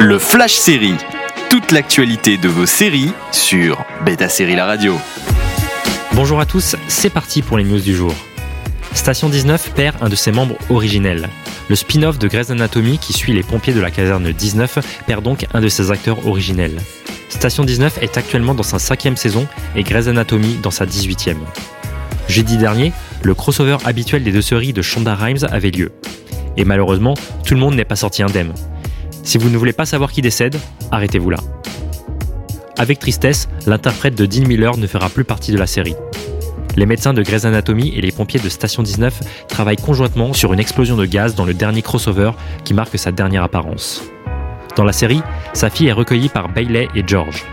Le Flash Série. Toute l'actualité de vos séries sur Beta Série La Radio. Bonjour à tous, c'est parti pour les news du jour. Station 19 perd un de ses membres originels. Le spin-off de Grey's Anatomy qui suit les pompiers de la caserne 19 perd donc un de ses acteurs originels. Station 19 est actuellement dans sa cinquième saison et Grey's Anatomy dans sa 18e. Jeudi dernier, le crossover habituel des deux séries de Shonda Rhimes avait lieu. Et malheureusement, tout le monde n'est pas sorti indemne. Si vous ne voulez pas savoir qui décède, arrêtez-vous là. Avec tristesse, l'interprète de Dean Miller ne fera plus partie de la série. Les médecins de Grey's Anatomy et les pompiers de Station 19 travaillent conjointement sur une explosion de gaz dans le dernier crossover qui marque sa dernière apparence. Dans la série, sa fille est recueillie par Bailey et George.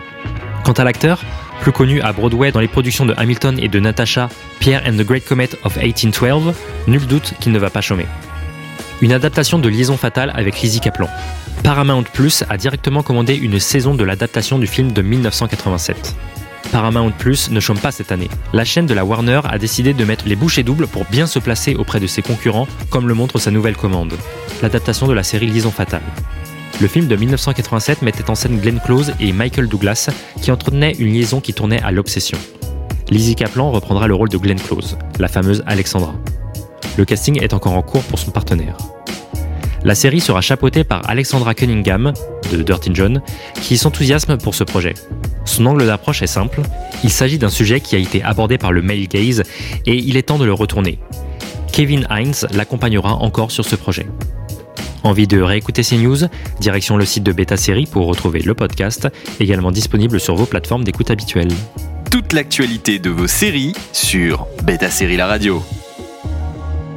Quant à l'acteur, plus connu à Broadway dans les productions de Hamilton et de Natasha, Pierre and the Great Comet of 1812, nul doute qu'il ne va pas chômer. Une adaptation de Liaison fatale avec Lizzie Kaplan. Paramount Plus a directement commandé une saison de l'adaptation du film de 1987. Paramount Plus ne chôme pas cette année. La chaîne de la Warner a décidé de mettre les bouchées doubles pour bien se placer auprès de ses concurrents, comme le montre sa nouvelle commande, l'adaptation de la série Liaison fatale. Le film de 1987 mettait en scène Glenn Close et Michael Douglas, qui entretenaient une liaison qui tournait à l'obsession. Lizzie Kaplan reprendra le rôle de Glenn Close, la fameuse Alexandra. Le casting est encore en cours pour son partenaire. La série sera chapeautée par Alexandra Cunningham, de Dirty John, qui s'enthousiasme pour ce projet. Son angle d'approche est simple, il s'agit d'un sujet qui a été abordé par le male gaze et il est temps de le retourner. Kevin Hines l'accompagnera encore sur ce projet. Envie de réécouter ces news? Direction le site de Beta Série pour retrouver le podcast, également disponible sur vos plateformes d'écoute habituelles. Toute l'actualité de vos séries sur Beta Série La Radio.